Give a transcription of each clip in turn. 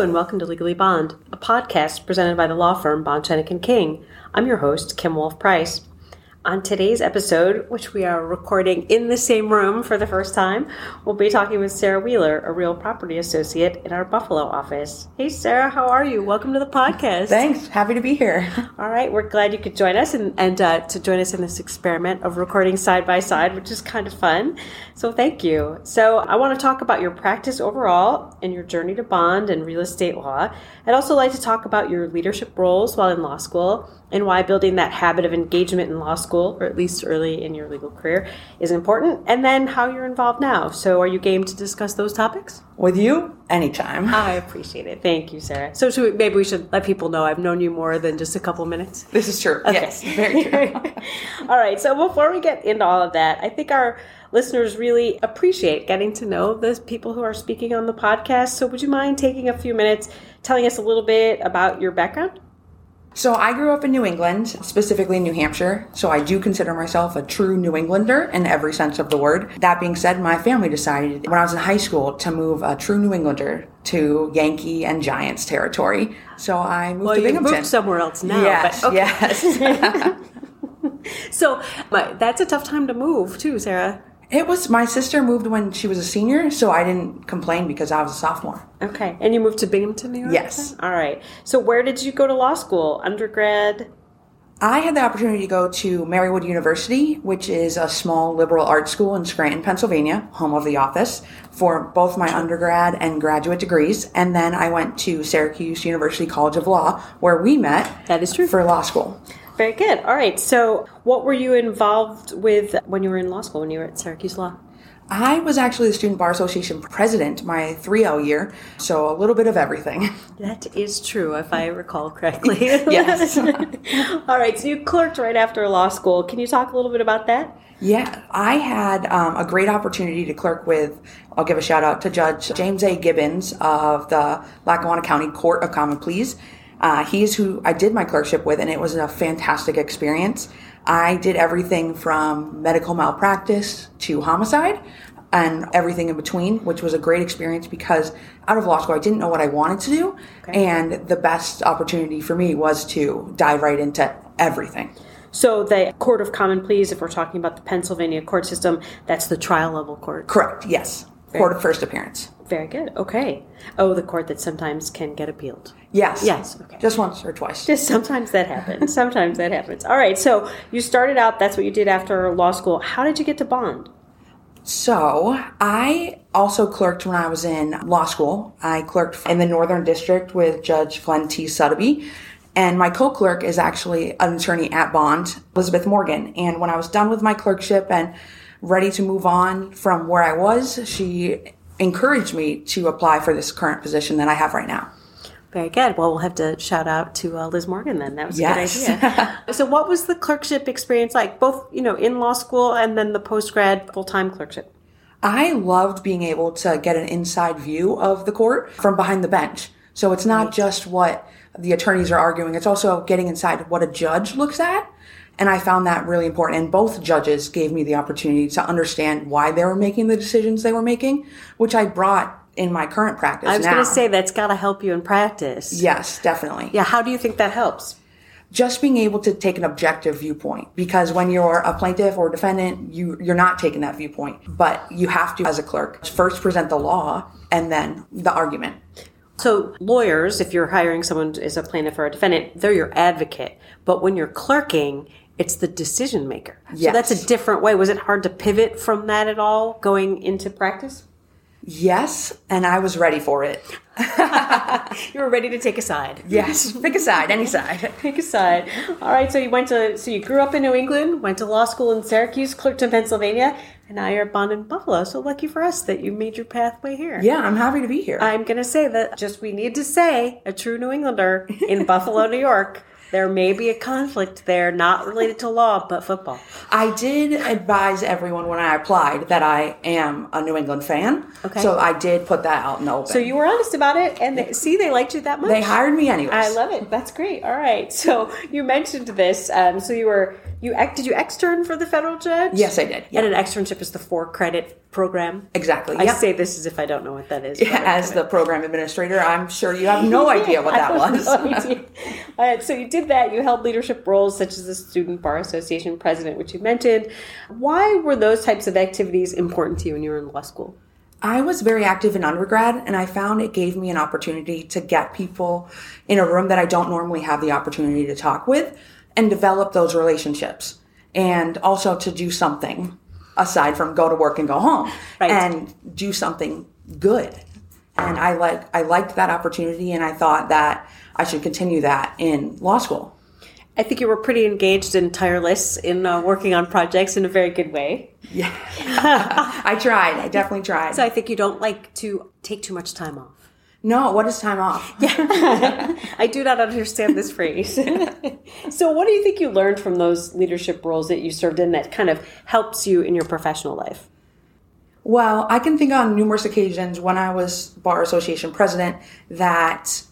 And welcome to Legally Bond, a podcast presented by the law firm Bond Schoeneck King. I'm your host, Kim Wolf Price. On today's episode, which we are recording in the same room for the first time, we'll be talking with Sarah Wheeler, a real property associate in our Buffalo office. Hey, Sarah, how are you? Welcome to the podcast. Thanks. Happy to be here. All right, we're glad you could join us and, and uh, to join us in this experiment of recording side by side, which is kind of fun. So, thank you. So, I want to talk about your practice overall and your journey to bond and real estate law. I'd also like to talk about your leadership roles while in law school and why building that habit of engagement in law school, or at least early in your legal career, is important, and then how you're involved now. So, are you game to discuss those topics? With you, anytime. I appreciate it. Thank you, Sarah. So, should we, maybe we should let people know I've known you more than just a couple minutes. This is true. Okay. Yes, very true. all right. So, before we get into all of that, I think our listeners really appreciate getting to know the people who are speaking on the podcast. So, would you mind taking a few minutes telling us a little bit about your background? So I grew up in New England, specifically New Hampshire. So I do consider myself a true New Englander in every sense of the word. That being said, my family decided when I was in high school to move a true New Englander to Yankee and Giants territory. So I moved well, to Binghamton. moved somewhere else now. Yes, okay. yes. so that's a tough time to move too, Sarah. It was my sister moved when she was a senior, so I didn't complain because I was a sophomore. Okay. And you moved to Binghamton, New York? Yes. All right. So where did you go to law school? Undergrad? I had the opportunity to go to Marywood University, which is a small liberal arts school in Scranton, Pennsylvania, home of the office, for both my undergrad and graduate degrees. And then I went to Syracuse University College of Law, where we met. That is true. For law school. Very good. All right. So, what were you involved with when you were in law school, when you were at Syracuse Law? I was actually the Student Bar Association president my 3L year, so a little bit of everything. That is true, if I recall correctly. yes. All right, so you clerked right after law school. Can you talk a little bit about that? Yeah, I had um, a great opportunity to clerk with, I'll give a shout out to Judge James A. Gibbons of the Lackawanna County Court of Common Pleas. Uh, he's who I did my clerkship with, and it was a fantastic experience. I did everything from medical malpractice to homicide and everything in between, which was a great experience because out of law school, I didn't know what I wanted to do. Okay. And the best opportunity for me was to dive right into everything. So the Court of Common Pleas, if we're talking about the Pennsylvania court system, that's the trial level court. Correct. Yes. Court of first appearance. Very good. Okay. Oh, the court that sometimes can get appealed. Yes. Yes. Okay. Just once or twice. Just sometimes that happens. sometimes that happens. All right. So you started out. That's what you did after law school. How did you get to bond? So I also clerked when I was in law school. I clerked in the Northern District with Judge Glenn T. Suddaby. And my co-clerk is actually an attorney at Bond, Elizabeth Morgan. And when I was done with my clerkship and ready to move on from where I was, she encouraged me to apply for this current position that I have right now. Very good. Well, we'll have to shout out to uh, Liz Morgan then. That was a yes. good idea. so, what was the clerkship experience like, both you know in law school and then the post grad full time clerkship? I loved being able to get an inside view of the court from behind the bench. So it's not just what the attorneys are arguing; it's also getting inside what a judge looks at and I found that really important. And both judges gave me the opportunity to understand why they were making the decisions they were making, which I brought in my current practice. I was going to say that's got to help you in practice. Yes, definitely. Yeah. How do you think that helps? Just being able to take an objective viewpoint because when you're a plaintiff or defendant, you, you're not taking that viewpoint, but you have to, as a clerk, first present the law and then the argument. So, lawyers, if you're hiring someone as a plaintiff or a defendant, they're your advocate. But when you're clerking, it's the decision maker. Yes. So that's a different way. Was it hard to pivot from that at all going into practice? Yes, and I was ready for it. you were ready to take a side. Yes, pick a side, any side. pick a side. All right, so you went to so you grew up in New England, went to law school in Syracuse, clerked in Pennsylvania, and now you're Bond in Buffalo. So lucky for us that you made your pathway here. Yeah, I'm happy to be here. I'm going to say that just we need to say a true New Englander in Buffalo, New York there may be a conflict there, not related to law, but football. I did advise everyone when I applied that I am a New England fan. Okay. So I did put that out in the open. So you were honest about it, and they, see, they liked you that much. They hired me anyway. I love it. That's great. All right. So you mentioned this. Um, so you were You did you extern for the federal judge? Yes, I did. Yeah. And an externship is the four credit program. Exactly. I Yep. say this as if I don't know what that is. Yeah, as the program administrator, I'm sure you have no idea what that was. no so you did that. You held leadership roles such as the Student Bar Association president, which you mentioned. Why were those types of activities important to you when you were in law school? I was very active in undergrad, and I found it gave me an opportunity to get people in a room that I don't normally have the opportunity to talk with and develop those relationships. And also to do something aside from go to work and go home Right. and do something good. And I like I liked that opportunity and I thought that I should continue that in law school. I think you were pretty engaged and tireless in uh, working on projects in a very good way. Yeah. I tried. I definitely tried. So I think you don't like to take too much time off. No, what is time off? yeah. I do not understand this phrase. so, what do you think you learned from those leadership roles that you served in that kind of helps you in your professional life? Well, I can think on numerous occasions when I was Bar Association president that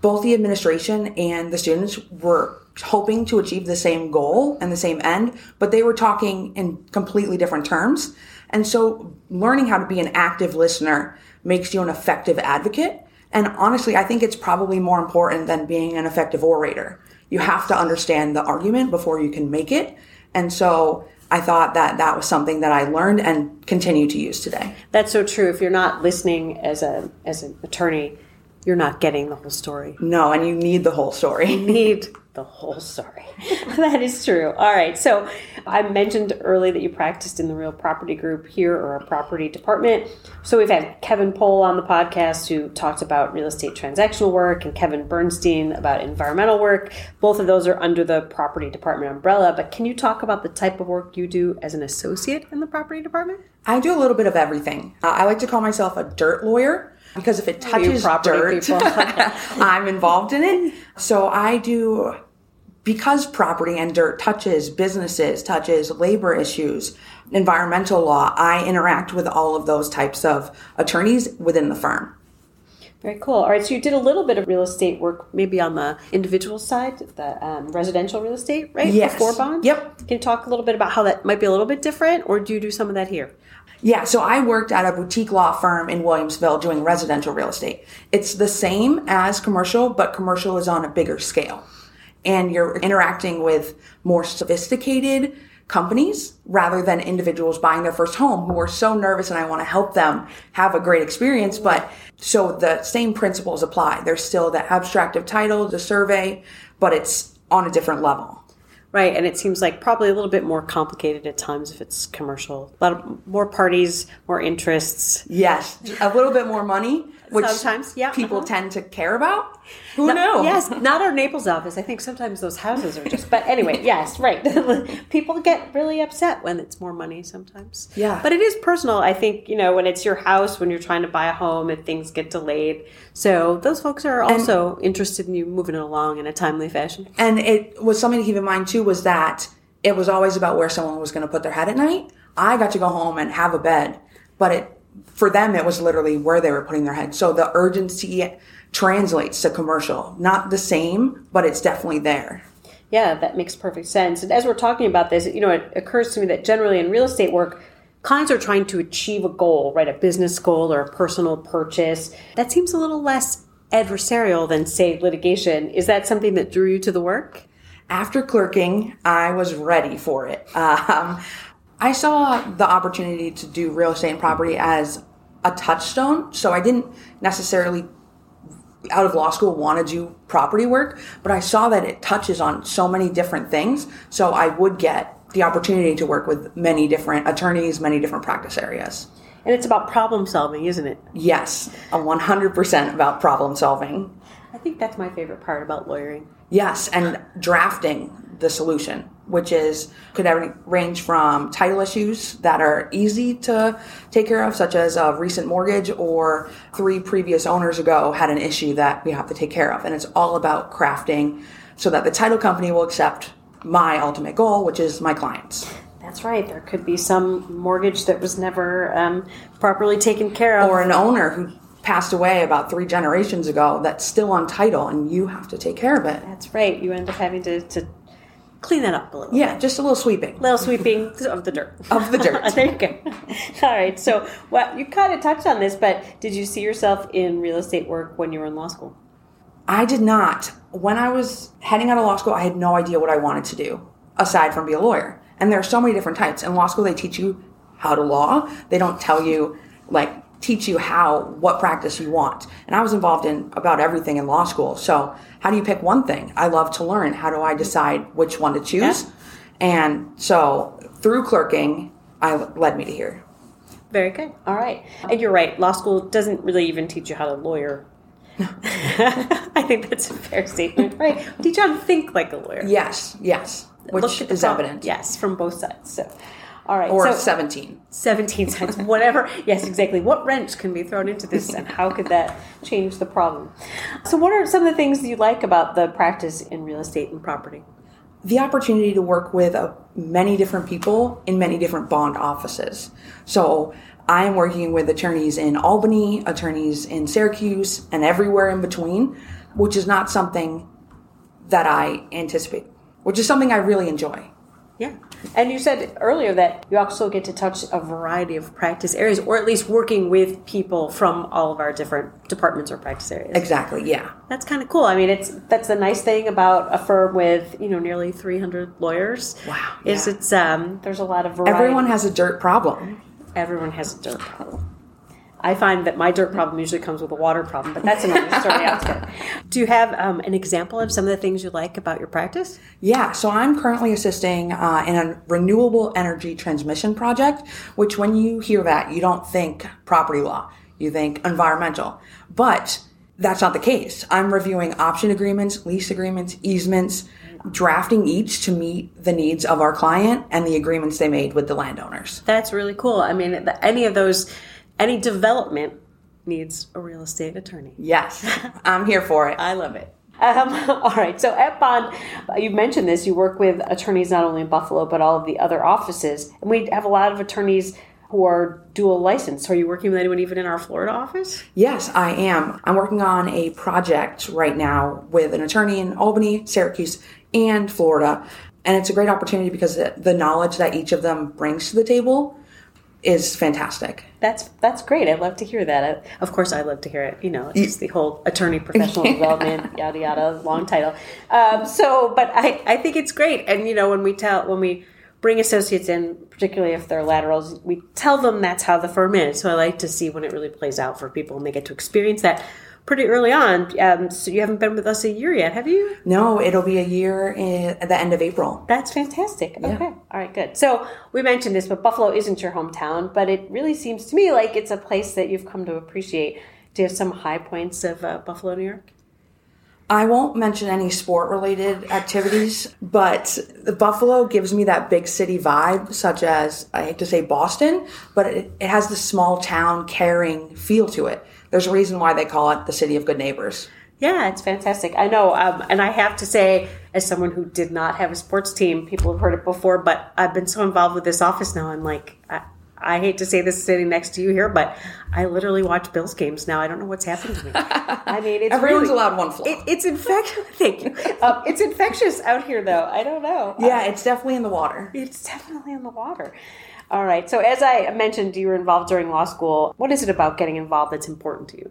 both the administration and the students were hoping to achieve the same goal and the same end, but they were talking in completely different terms. And so learning how to be an active listener makes you an effective advocate. And honestly, I think it's probably more important than being an effective orator. You have to understand the argument before you can make it. And so I thought that that was something that I learned and continue to use today. That's so true. If you're not listening as a as an attorney, you're not getting the whole story. No, and you need the whole story. need the whole story. that is true. All right. So I mentioned early that you practiced in the real property group here or a property department. So we've had Kevin Pohl on the podcast who talked about real estate transactional work and Kevin Bernstein about environmental work. Both of those are under the property department umbrella. But can you talk about the type of work you do as an associate in the property department? I do a little bit of everything. Uh, I like to call myself a dirt lawyer because if it touches property dirt. I'm involved in it. So I do because property and dirt touches businesses, touches labor issues, environmental law. I interact with all of those types of attorneys within the firm. Very cool. All right, so you did a little bit of real estate work, maybe on the individual side, the um, residential real estate, right? Yes. Before bond. Yep. Can you talk a little bit about how that might be a little bit different, or do you do some of that here? Yeah, so I worked at a boutique law firm in Williamsville doing residential real estate. It's the same as commercial, but commercial is on a bigger scale. And you're interacting with more sophisticated companies rather than individuals buying their first home who are so nervous and I want to help them have a great experience. But so the same principles apply. There's still the abstract of title, the survey, but it's on a different level. Right, and it seems like probably a little bit more complicated at times if it's commercial. A lot of more parties, more interests. Yes, a little bit more money, which Sometimes, yeah, people uh-huh. tend to care about. Who No- knows? Yes, not our Naples office. I think sometimes those houses are just. But anyway, yes, right. People get really upset when it's more money sometimes. Yeah. But it is personal. I think you know when it's your house when you're trying to buy a home and things get delayed. So those folks are also interested in you moving it along in a timely fashion. And it was something to keep in mind too was that it was always about where someone was going to put their head at night. I got to go home and have a bed, but it for them it was literally where they were putting their head. So the urgency translates to commercial. Not the same, but it's definitely there. Yeah, that makes perfect sense. And as we're talking about this, you know, it occurs to me that generally in real estate work, clients are trying to achieve a goal, right? A business goal or a personal purchase. That seems a little less adversarial than, say, litigation. Is that something that drew you to the work? After clerking, I was ready for it. Um, I saw the opportunity to do real estate and property as a touchstone. So I didn't necessarily out of law school want to do property work, but I saw that it touches on so many different things. So I would get the opportunity to work with many different attorneys, many different practice areas. And it's about problem solving, isn't it? Yes, a 100% about problem solving. I think that's my favorite part about lawyering. Yes, and drafting the solution, which is could range from title issues that are easy to take care of, such as a recent mortgage or three previous owners ago had an issue that we have to take care of. And it's all about crafting so that the title company will accept my ultimate goal, which is my clients. That's right. There could be some mortgage that was never um, properly taken care of. Or an owner who passed away about three generations ago that's still on title and you have to take care of it. That's right. You end up having to, to clean that up a little. Yeah, just a little sweeping. Little sweeping of the dirt. Of the dirt. there you go. All right. So, well, you kind of touched on this, but did you see yourself in real estate work when you were in law school? I did not. When I was heading out of law school, I had no idea what I wanted to do aside from be a lawyer. And there are so many different types. In law school, they teach you how to law. They don't tell you, like, teach you how, what practice you want. And I was involved in about everything in law school. So how do you pick one thing? I love to learn. How do I decide which one to choose? Yeah. And so through clerking, I led me to here. Very good. All right. And you're right. Law school doesn't really even teach you how to lawyer. I think that's a fair statement, right? Teach you how to think like a lawyer. Yes, yes. Which Look at the is problem. evident. Yes, from both sides. So, all right. Or so, 17. 17 cents, whatever. yes, exactly. What wrench can be thrown into this and how could that change the problem? So, what are some of the things you like about the practice in real estate and property? the opportunity to work with uh, many different people in many different bond offices. So I am working with attorneys in Albany, attorneys in Syracuse, and everywhere in between, which is not something that I anticipate, which is something I really enjoy. Yeah. And you said earlier that you also get to touch a variety of practice areas, or at least working with people from all of our different departments or practice areas. Exactly, yeah. That's kind of cool. I mean, it's that's the nice thing about a firm with you know nearly 300 lawyers. Wow, Is yeah. it's um there's a lot of variety. Everyone has a dirt problem. everyone has a dirt problem. I find that my dirt problem usually comes with a water problem, but that's another story altogether. Do you have um, an example of some of the things you like about your practice? Yeah, so I'm currently assisting uh, in a renewable energy transmission project, which when you hear that, you don't think property law, you think environmental. But that's not the case. I'm reviewing option agreements, lease agreements, easements, drafting each to meet the needs of our client and the agreements they made with the landowners. That's really cool. I mean, any of those, any development needs a real estate attorney. Yes, I'm here for it. I love it. Um, all right. So at Bond, you mentioned this. You work with attorneys not only in Buffalo but all of the other offices, and we have a lot of attorneys who are dual licensed. Are you working with anyone even in our Florida office? Yes, I am. I'm working on a project right now with an attorney in Albany, Syracuse, and Florida. And it's a great opportunity because the knowledge that each of them brings to the table is fantastic. That's that's great. I love to hear that. I, of course, I love to hear it. You know, it's the whole attorney professional development, yada yada, long title. Um, so, but I I think it's great. And you know, when we tell when we bring associates in, particularly if they're laterals, we tell them that's how the firm is. So I like to see when it really plays out for people and they get to experience that pretty early on. Um, so you haven't been with us a year yet, have you? No, it'll be a year in, at the end of April. That's fantastic. Okay. All right, good. So we mentioned this, but Buffalo isn't your hometown, but it really seems to me like it's a place that you've come to appreciate. Do you have some high points of uh, Buffalo, New York? I won't mention any sport related activities, but the Buffalo gives me that big city vibe, such as I hate to say Boston, but it, it has this small town caring feel to it. There's a reason why they call it the city of good neighbors. Yeah, it's fantastic. I know. Um, and I have to say, as someone who did not have a sports team, people have heard it before, but I've been so involved with this office now. I'm like, I, I hate to say this sitting next to you here, but I literally watch Bills games now. I don't know what's happened to me. I mean, it's Everyone's really, allowed one flaw. It, it's infectious. Thank you. Um, it's infectious out here, though. I don't know. yeah, it's definitely in the water. It's definitely in the water. All right. So, as I mentioned, you were involved during law school. What is it about getting involved that's important to you?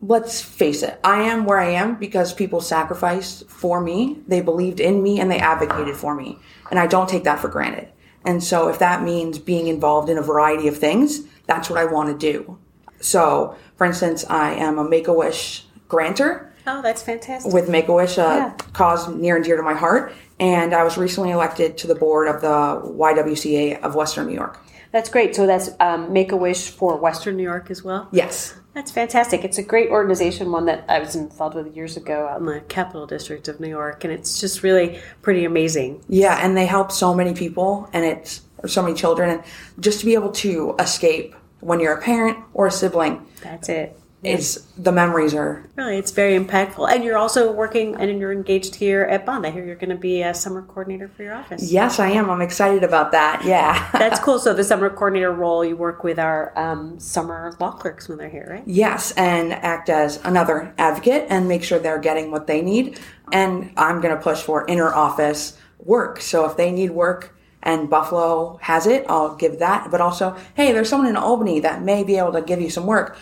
Let's face it, I am where I am because people sacrificed for me, they believed in me, and they advocated for me. And I don't take that for granted. And so, if that means being involved in a variety of things, that's what I want to do. So, for instance, I am a Make a Wish grantor Oh, that's fantastic. with Make a Wish, a Yeah. cause near and dear to my heart. And I was recently elected to the board of the YWCA of Western New York. That's great. So that's um, Make a Wish for Western New York as well. Yes. That's fantastic. It's a great organization, one that I was involved with years ago out in the Capital District of New York, and it's just really pretty amazing. Yeah, and they help so many people and it's so many children and just to be able to escape when you're a parent or a sibling That's it. Is the memories are Really, it's very impactful. And you're also working and you're engaged here at Bond. I hear you're going to be a summer coordinator for your office. Yes, I am. I'm excited about that. Yeah. That's cool. So the summer coordinator role, you work with our um, summer law clerks when they're here, right? yes, and act as another advocate and make sure they're getting what they need. And I'm going to push for inner office work. So if they need work and Buffalo has it, I'll give that. But also, hey, there's someone in Albany that may be able to give you some work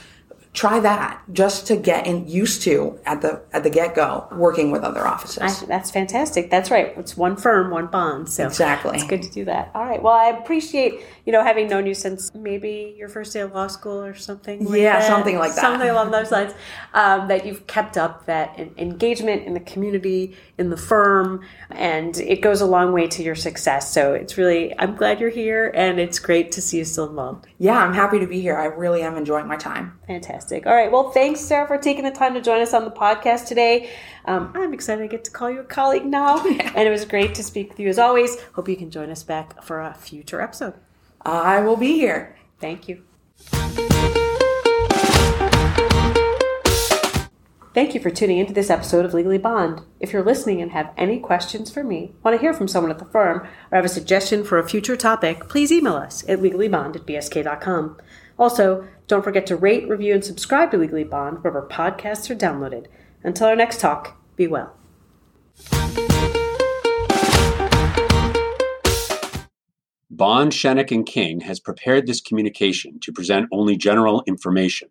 try that just to get in, used to at the at the get go working with other offices. I, that's fantastic. That's right. It's one firm, one bond. So exactly, it's good to do that. All right. Well, I appreciate you know having known you since maybe your first day of law school or something. Like yeah, that. something like that. Something along those lines. Um, that you've kept up that engagement in the community, in the firm, and it goes a long way to your success. So it's really I'm glad you're here, and it's great to see you still involved. Yeah, I'm happy to be here. I really am enjoying my time. Fantastic. Fantastic. All right. Well, thanks, Sarah, for taking the time to join us on the podcast today. Um, I'm excited to get to call you a colleague now. and it was great to speak with you as always. Hope you can join us back for a future episode. I will be here. Thank you. Thank you for tuning into this episode of Legally Bond. If you're listening and have any questions for me, want to hear from someone at the firm, or have a suggestion for a future topic, please email us at legallybond at bsk.com. Also, don't forget to rate, review, and subscribe to Legally Bond wherever podcasts are downloaded. Until our next talk, be well. Bond, Schoeneck, and King has prepared this communication to present only general information.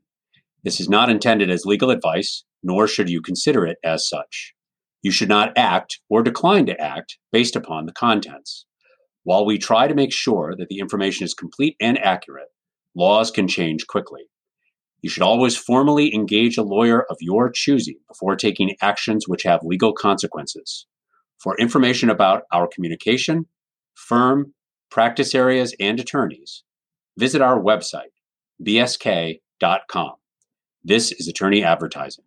This is not intended as legal advice, nor should you consider it as such. You should not act or decline to act based upon the contents. While we try to make sure that the information is complete and accurate, laws can change quickly. You should always formally engage a lawyer of your choosing before taking actions which have legal consequences. For information about our communication, firm, practice areas, and attorneys, visit our website, bsk.com. This is attorney advertising.